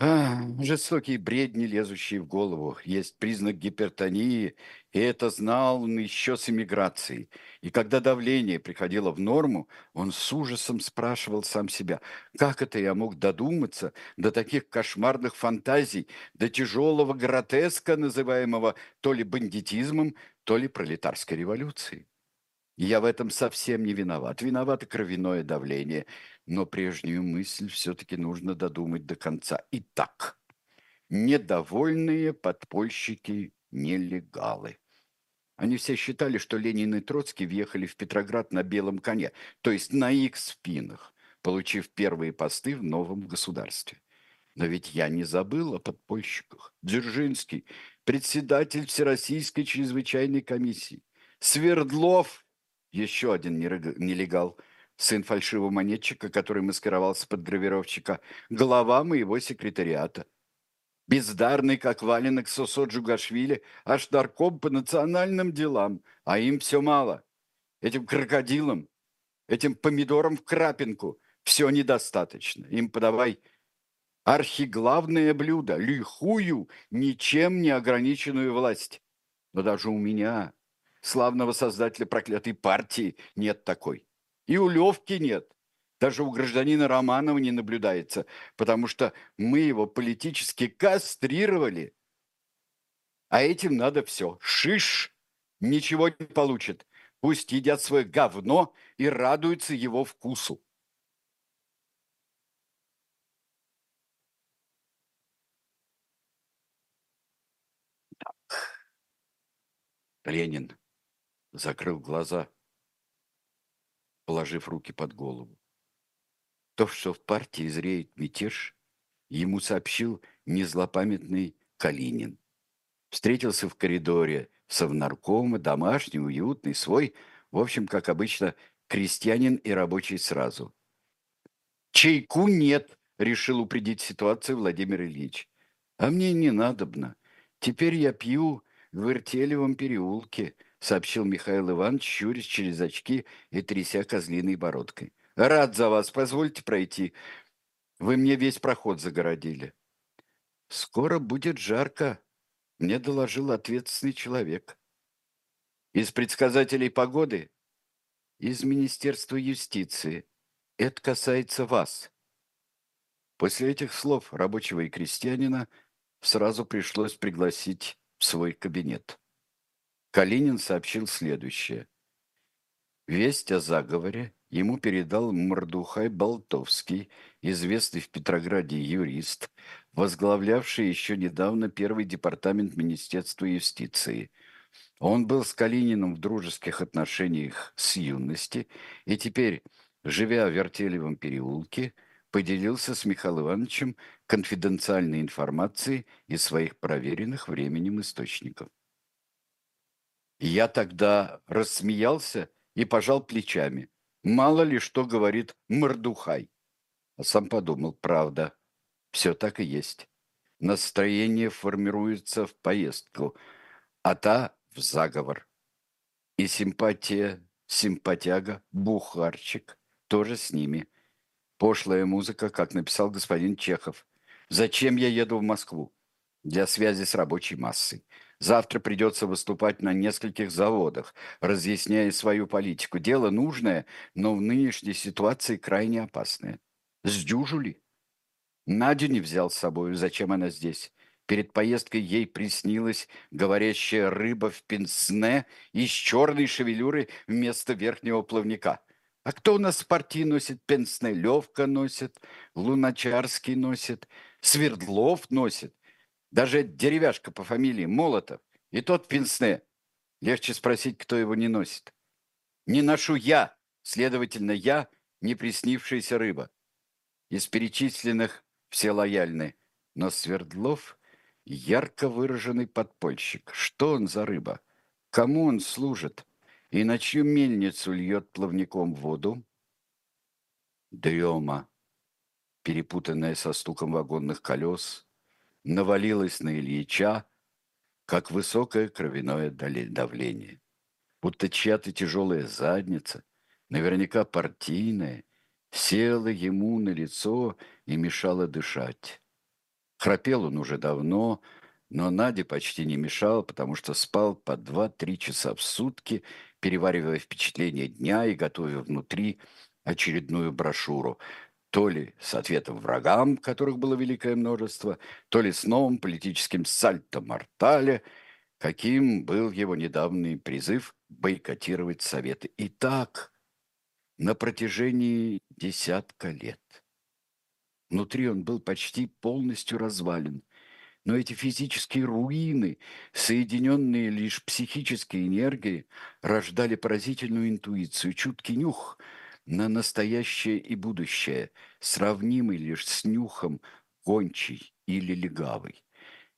Speaker 1: А, жестокие бредни, лезущие в голову. Есть признак гипертонии, и это знал он еще с эмиграцией. И когда давление приходило в норму, он с ужасом спрашивал сам себя, как это я мог додуматься до таких кошмарных фантазий, до тяжелого гротеска, называемого то ли бандитизмом, то ли пролетарской революцией. Я в этом совсем не виноват. Виновато кровяное давление но прежнюю мысль все-таки нужно додумать до конца. Итак, недовольные подпольщики-нелегалы. Они все считали, что Ленин и Троцкий въехали в Петроград на белом коне, то есть на их спинах, получив первые посты в новом государстве. Но ведь я не забыл о подпольщиках. Дзержинский, председатель Всероссийской чрезвычайной комиссии. Свердлов, еще один нелегал, сын фальшивого монетчика, который маскировался под гравировщика, глава моего секретариата. Бездарный, как валенок Сосо Джугашвили, аж нарком по национальным делам, а им все мало. Этим крокодилам, этим помидорам в крапинку все недостаточно. Им подавай архиглавное блюдо, лихую, ничем не ограниченную власть. Но даже у меня, славного создателя проклятой партии, нет такой. И у Левки нет. Даже у гражданина Романова не наблюдается, потому что мы его политически кастрировали. А этим надо все. Шиш ничего не получит. Пусть едят свое говно и радуются его вкусу. Ленин закрыл глаза, положив руки под голову. То, что в партии зреет мятеж, ему сообщил незлопамятный Калинин. Встретился в коридоре совнаркома, домашний, уютный, свой, в общем, как обычно, крестьянин и рабочий сразу. «Чайку нет», — решил упредить ситуацию Владимир Ильич. «А мне не надобно. Теперь я пью в Иртелевом переулке», — сообщил Михаил Иванович, щурясь через очки и тряся козлиной бородкой. «Рад за вас, позвольте пройти. Вы мне весь проход загородили». «Скоро будет жарко», — мне доложил ответственный человек. «Из предсказателей погоды?» «Из Министерства юстиции. Это касается вас». После этих слов рабочего и крестьянина сразу пришлось пригласить в свой кабинет. Калинин сообщил следующее. Весть о заговоре ему передал Мордухай Болтовский, известный в Петрограде юрист, возглавлявший еще недавно первый департамент Министерства юстиции. Он был с Калининым в дружеских отношениях с юности и теперь, живя в Вертелевом переулке, поделился с Михаилом Ивановичем конфиденциальной информацией из своих проверенных временем источников. Я тогда рассмеялся и пожал плечами. Мало ли что говорит Мордухай. А сам подумал, правда, все так и есть. Настроение формируется в поездку, а та в заговор. И симпатия, симпатяга, бухарчик тоже с ними – Пошлая музыка, как написал господин Чехов. Зачем я еду в Москву? Для связи с рабочей массой. Завтра придется выступать на нескольких заводах, разъясняя свою политику. Дело нужное, но в нынешней ситуации крайне опасное. Сдюжу ли? Надю не взял с собой. Зачем она здесь? Перед поездкой ей приснилась говорящая рыба в пенсне и с черной шевелюрой вместо верхнего плавника – а кто у нас в партии носит? Пенсне Левка носит, Луначарский носит, Свердлов носит. Даже деревяшка по фамилии Молотов. И тот Пенсне. Легче спросить, кто его не носит. Не ношу я, следовательно, я не приснившаяся рыба. Из перечисленных все лояльны. Но Свердлов – ярко выраженный подпольщик. Что он за рыба? Кому он служит? и на чью мельницу льет плавником воду? Дрема, перепутанная со стуком вагонных колес, навалилась на Ильича, как высокое кровяное давление. Будто чья-то тяжелая задница, наверняка партийная, села ему на лицо и мешала дышать. Храпел он уже давно, но Наде почти не мешал, потому что спал по два-три часа в сутки переваривая впечатления дня и готовя внутри очередную брошюру, то ли с ответом врагам, которых было великое множество, то ли с новым политическим сальто-мортале, каким был его недавний призыв бойкотировать Советы. И так на протяжении десятка лет. Внутри он был почти полностью развален, но эти физические руины, соединенные лишь психической энергией, рождали поразительную интуицию, чуткий нюх на настоящее и будущее, сравнимый лишь с нюхом гончий или легавый.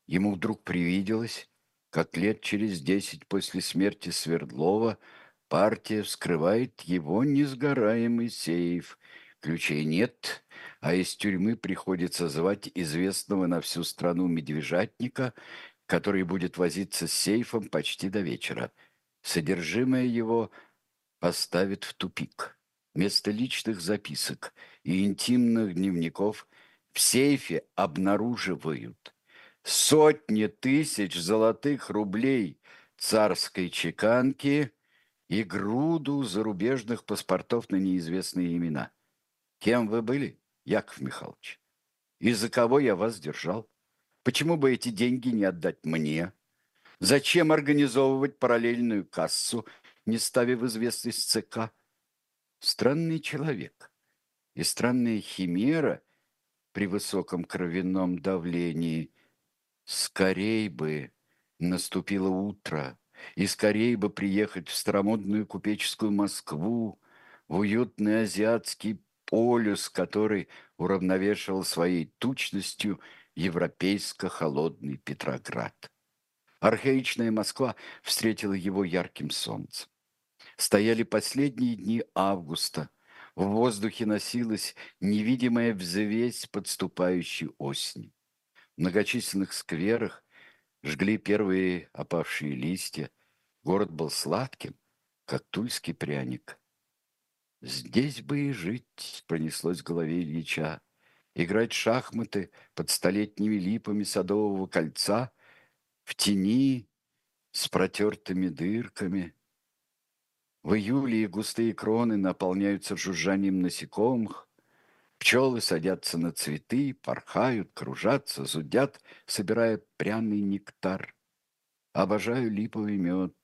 Speaker 1: Ему вдруг привиделось, как лет через десять после смерти Свердлова партия вскрывает его несгораемый сейф. Ключей нет, а из тюрьмы приходится звать известного на всю страну медвежатника, который будет возиться с сейфом почти до вечера. Содержимое его поставит в тупик. Вместо личных записок и интимных дневников в сейфе обнаруживают сотни тысяч золотых рублей царской чеканки и груду зарубежных паспортов на неизвестные имена. Кем вы были, Яков Михайлович? И за кого я вас держал? Почему бы эти деньги не отдать мне? Зачем организовывать параллельную кассу, не ставив известность ЦК? Странный человек и странная химера при высоком кровяном давлении. Скорей бы наступило утро, и скорей бы приехать в старомодную купеческую Москву, в уютный азиатский полюс, который уравновешивал своей тучностью европейско-холодный Петроград. Архаичная Москва встретила его ярким солнцем. Стояли последние дни августа. В воздухе носилась невидимая взвесь подступающей осени. В многочисленных скверах жгли первые опавшие листья. Город был сладким, как тульский пряник. «Здесь бы и жить», — пронеслось в голове Ильича. «Играть шахматы под столетними липами садового кольца, в тени, с протертыми дырками». В июле густые кроны наполняются жужжанием насекомых, пчелы садятся на цветы, порхают, кружатся, зудят, собирая пряный нектар. Обожаю липовый мед,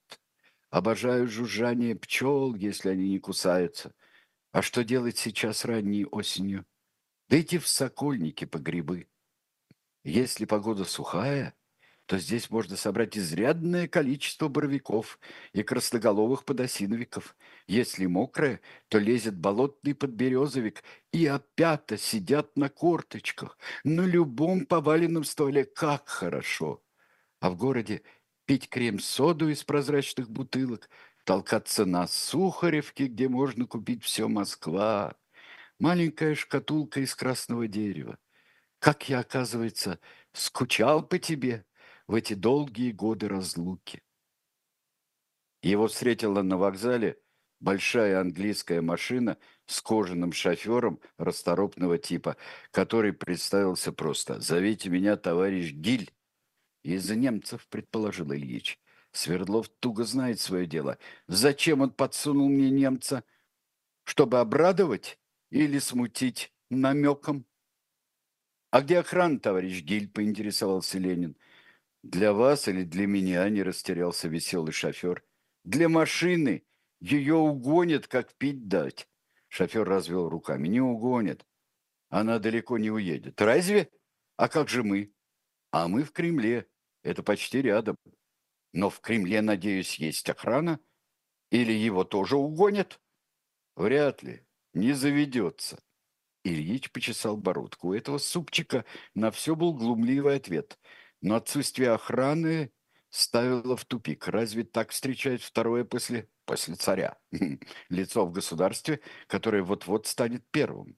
Speaker 1: обожаю жужжание пчел, если они не кусаются. А что делать сейчас ранней осенью? Да в Сокольники по грибы. Если погода сухая, то здесь можно собрать изрядное количество боровиков и красноголовых подосиновиков. Если мокрое, то лезет болотный подберезовик, и опята сидят на корточках, на любом поваленном стволе. Как хорошо! А в городе пить крем-соду из прозрачных бутылок, толкаться на Сухаревке, где можно купить все Москва, маленькая шкатулка из красного дерева. Как я, оказывается, скучал по тебе в эти долгие годы разлуки. Его встретила на вокзале большая английская машина с кожаным шофером расторопного типа, который представился просто «Зовите меня, товарищ Гиль». Из-за немцев, предположил Ильич. Свердлов туго знает свое дело. Зачем он подсунул мне немца? Чтобы обрадовать или смутить намеком? А где охрана, товарищ Гиль, поинтересовался Ленин. Для вас или для меня, не растерялся веселый шофер. Для машины. Ее угонят, как пить дать. Шофер развел руками. Не угонят. Она далеко не уедет. Разве? А как же мы? А мы в Кремле. Это почти рядом. Но в Кремле, надеюсь, есть охрана? Или его тоже угонят? Вряд ли. Не заведется. Ильич почесал бородку. У этого супчика на все был глумливый ответ – но отсутствие охраны ставило в тупик. Разве так встречают второе после, после царя? Лицо в государстве, которое вот-вот станет первым.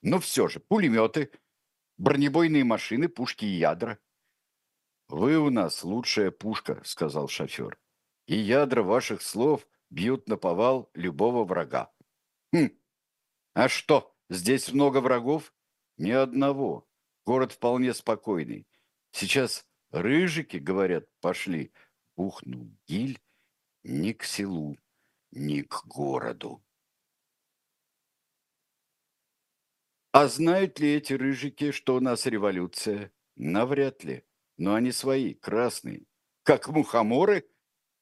Speaker 1: Но все же, пулеметы, бронебойные машины, пушки и ядра. «Вы у нас лучшая пушка», — сказал шофер. «И ядра ваших слов бьют на повал любого врага». «Хм, а что, здесь много врагов?» «Ни одного. Город вполне спокойный. Сейчас рыжики, говорят, пошли. Ухнул гиль ни к селу, ни к городу. А знают ли эти рыжики, что у нас революция? Навряд ли. Но они свои, красные. Как мухоморы,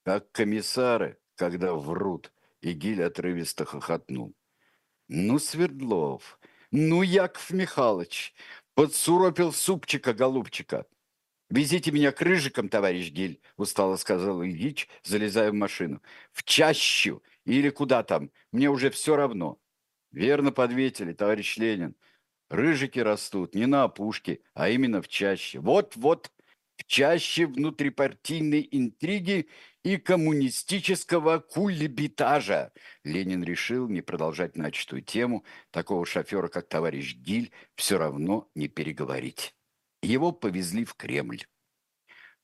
Speaker 1: как комиссары, когда врут. И Гиль отрывисто хохотнул. Ну, Свердлов, ну, Яков Михайлович, подсуропил супчика, голубчика. «Везите меня к рыжикам, товарищ Гиль», — устало сказал Ильич, залезая в машину. «В чащу или куда там, мне уже все равно». «Верно подветили, товарищ Ленин. Рыжики растут не на опушке, а именно в чаще. Вот-вот в чаще внутрипартийной интриги и коммунистического кульбитажа. Ленин решил не продолжать начатую тему. Такого шофера, как товарищ Гиль, все равно не переговорить. Его повезли в Кремль.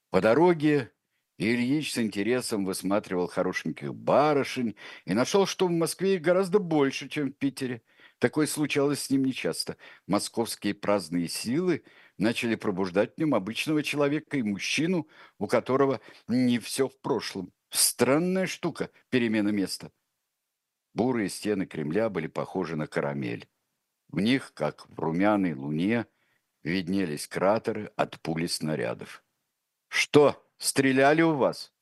Speaker 1: По дороге Ильич с интересом высматривал хорошеньких барышень и нашел, что в Москве их гораздо больше, чем в Питере. Такое случалось с ним нечасто. Московские праздные силы начали пробуждать в нем обычного человека и мужчину, у которого не все в прошлом. Странная штука – перемена места. Бурые стены Кремля были похожи на карамель. В них, как в румяной луне, виднелись кратеры от пули снарядов. «Что, стреляли у вас?»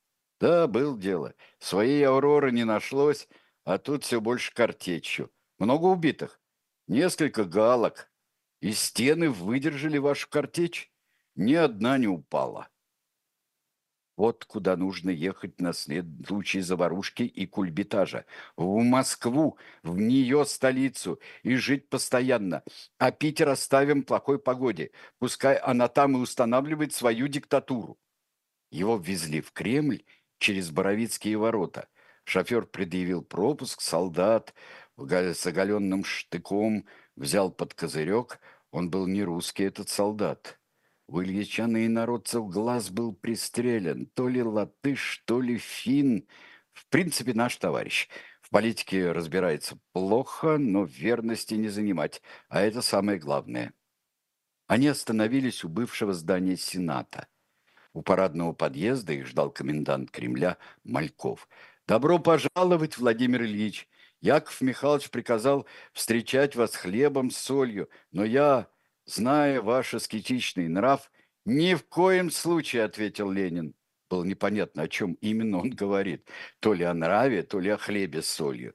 Speaker 1: «Да, был дело. Своей «Авроры» не нашлось, а тут все больше картечью. Много убитых? Несколько галок. И стены выдержали вашу картечь? Ни одна не упала. Вот куда нужно ехать на случай заварушки и кульбитажа. В Москву, в нее столицу, и жить постоянно. А Питер оставим плохой погоде. Пускай она там и устанавливает свою диктатуру. Его ввезли в Кремль через Боровицкие ворота. Шофер предъявил пропуск, солдат с оголенным штыком взял под козырек. Он был не русский, этот солдат. У Ильича на инородцев глаз был пристрелен. То ли латыш, то ли фин. В принципе, наш товарищ. В политике разбирается плохо, но верности не занимать. А это самое главное. Они остановились у бывшего здания Сената. У парадного подъезда их ждал комендант Кремля Мальков. «Добро пожаловать, Владимир Ильич! Яков Михайлович приказал встречать вас хлебом с солью, но я, зная ваш аскетичный нрав, ни в коем случае, ответил Ленин. Было непонятно, о чем именно он говорит. То ли о нраве, то ли о хлебе с солью.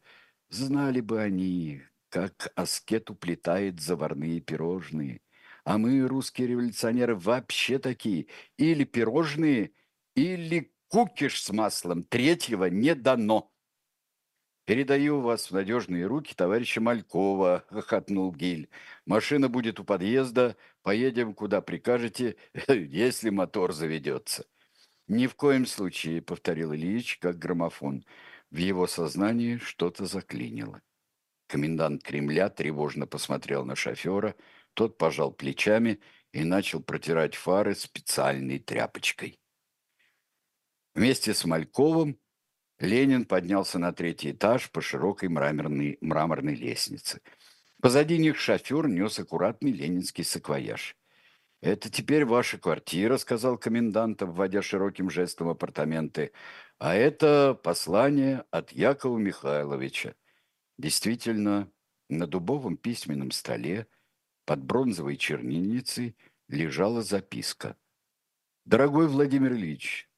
Speaker 1: Знали бы они, как аскет уплетает заварные пирожные. А мы, русские революционеры, вообще такие. Или пирожные, или кукиш с маслом. Третьего не дано. «Передаю вас в надежные руки товарища Малькова», — хохотнул Гиль. «Машина будет у подъезда, поедем, куда прикажете, если мотор заведется». «Ни в коем случае», — повторил Ильич, как граммофон. В его сознании что-то заклинило. Комендант Кремля тревожно посмотрел на шофера, тот пожал плечами и начал протирать фары специальной тряпочкой. Вместе с Мальковым Ленин поднялся на третий этаж по широкой мраморной, мраморной лестнице. Позади них шофер нес аккуратный ленинский саквояж. «Это теперь ваша квартира», — сказал комендант, вводя широким жестом апартаменты. «А это послание от Якова Михайловича». Действительно, на дубовом письменном столе под бронзовой чернильницей лежала записка. «Дорогой Владимир Ильич,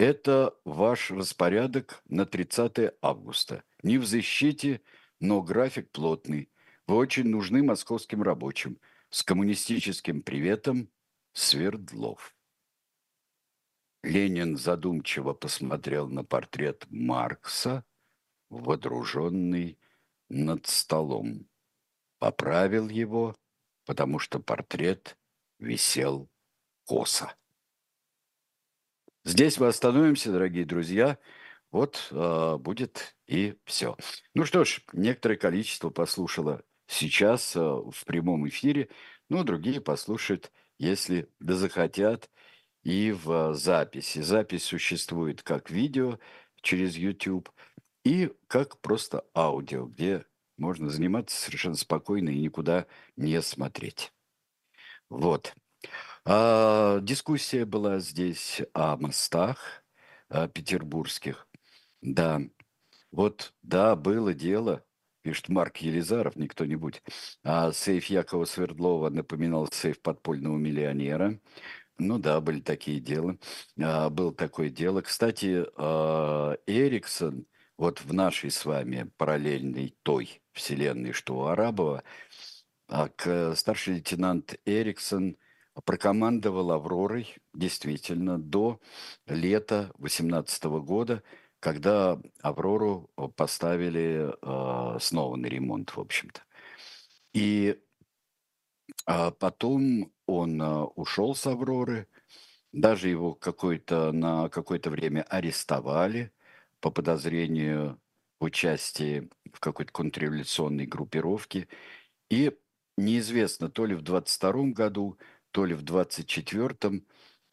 Speaker 1: это ваш распорядок на 30 августа. Не в защите, но график плотный. Вы очень нужны московским рабочим. С коммунистическим приветом, Свердлов. Ленин задумчиво посмотрел на портрет Маркса, водруженный над столом. Поправил его, потому что портрет висел косо. Здесь мы остановимся, дорогие друзья. Вот э, будет и все. Ну что ж, некоторое количество послушало сейчас э, в прямом эфире, но другие послушают, если да захотят, и в записи. Запись существует как видео через YouTube и как просто аудио, где можно заниматься совершенно спокойно и никуда не смотреть. Вот. А, дискуссия была здесь о мостах о петербургских. Да, вот, да, было дело, пишет Марк Елизаров, не кто-нибудь. А сейф Якова Свердлова напоминал сейф подпольного миллионера. Ну да, были такие дела. А, было такое дело. Кстати, а, Эриксон, вот в нашей с вами параллельной той вселенной, что у Арабова, а, к, старший лейтенант Эриксон – прокомандовал «Авророй» действительно до лета 2018 года, когда «Аврору» поставили э, снова на ремонт, в общем-то. И А потом он а, ушел с «Авроры», даже его какое-то, на какое-то время арестовали по подозрению в участии в какой-то контрреволюционной группировке. И неизвестно, то ли в 22 году, то ли в 24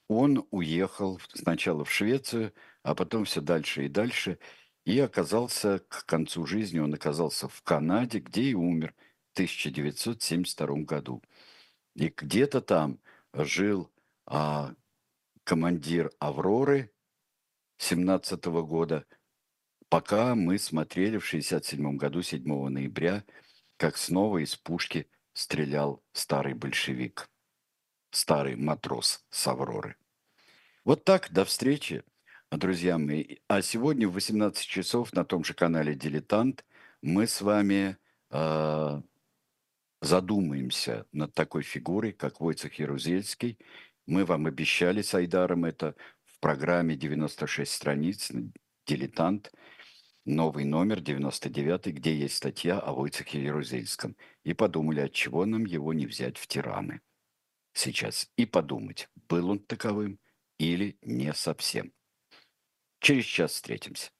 Speaker 1: он уехал сначала в Швецию, а потом все дальше и дальше, и оказался к концу жизни, он оказался в Канаде, где и умер в 1972 году. И где-то там жил а, командир «Авроры» 17 года, пока мы смотрели в 67 году, 7 ноября, как снова из пушки стрелял старый большевик, старый матрос с «Авроры». Вот так, до встречи, друзья мои. А сегодня в 18 часов на том же канале «Дилетант» мы с вами э, задумаемся над такой фигурой, как Войцех Ярузельский. Мы вам обещали с Айдаром это в программе 96 страниц «Дилетант», новый номер 99, где есть статья о Войцехе Ярузельском. И подумали, от чего нам его не взять в тираны сейчас. И подумать, был он таковым или не совсем. Через час встретимся.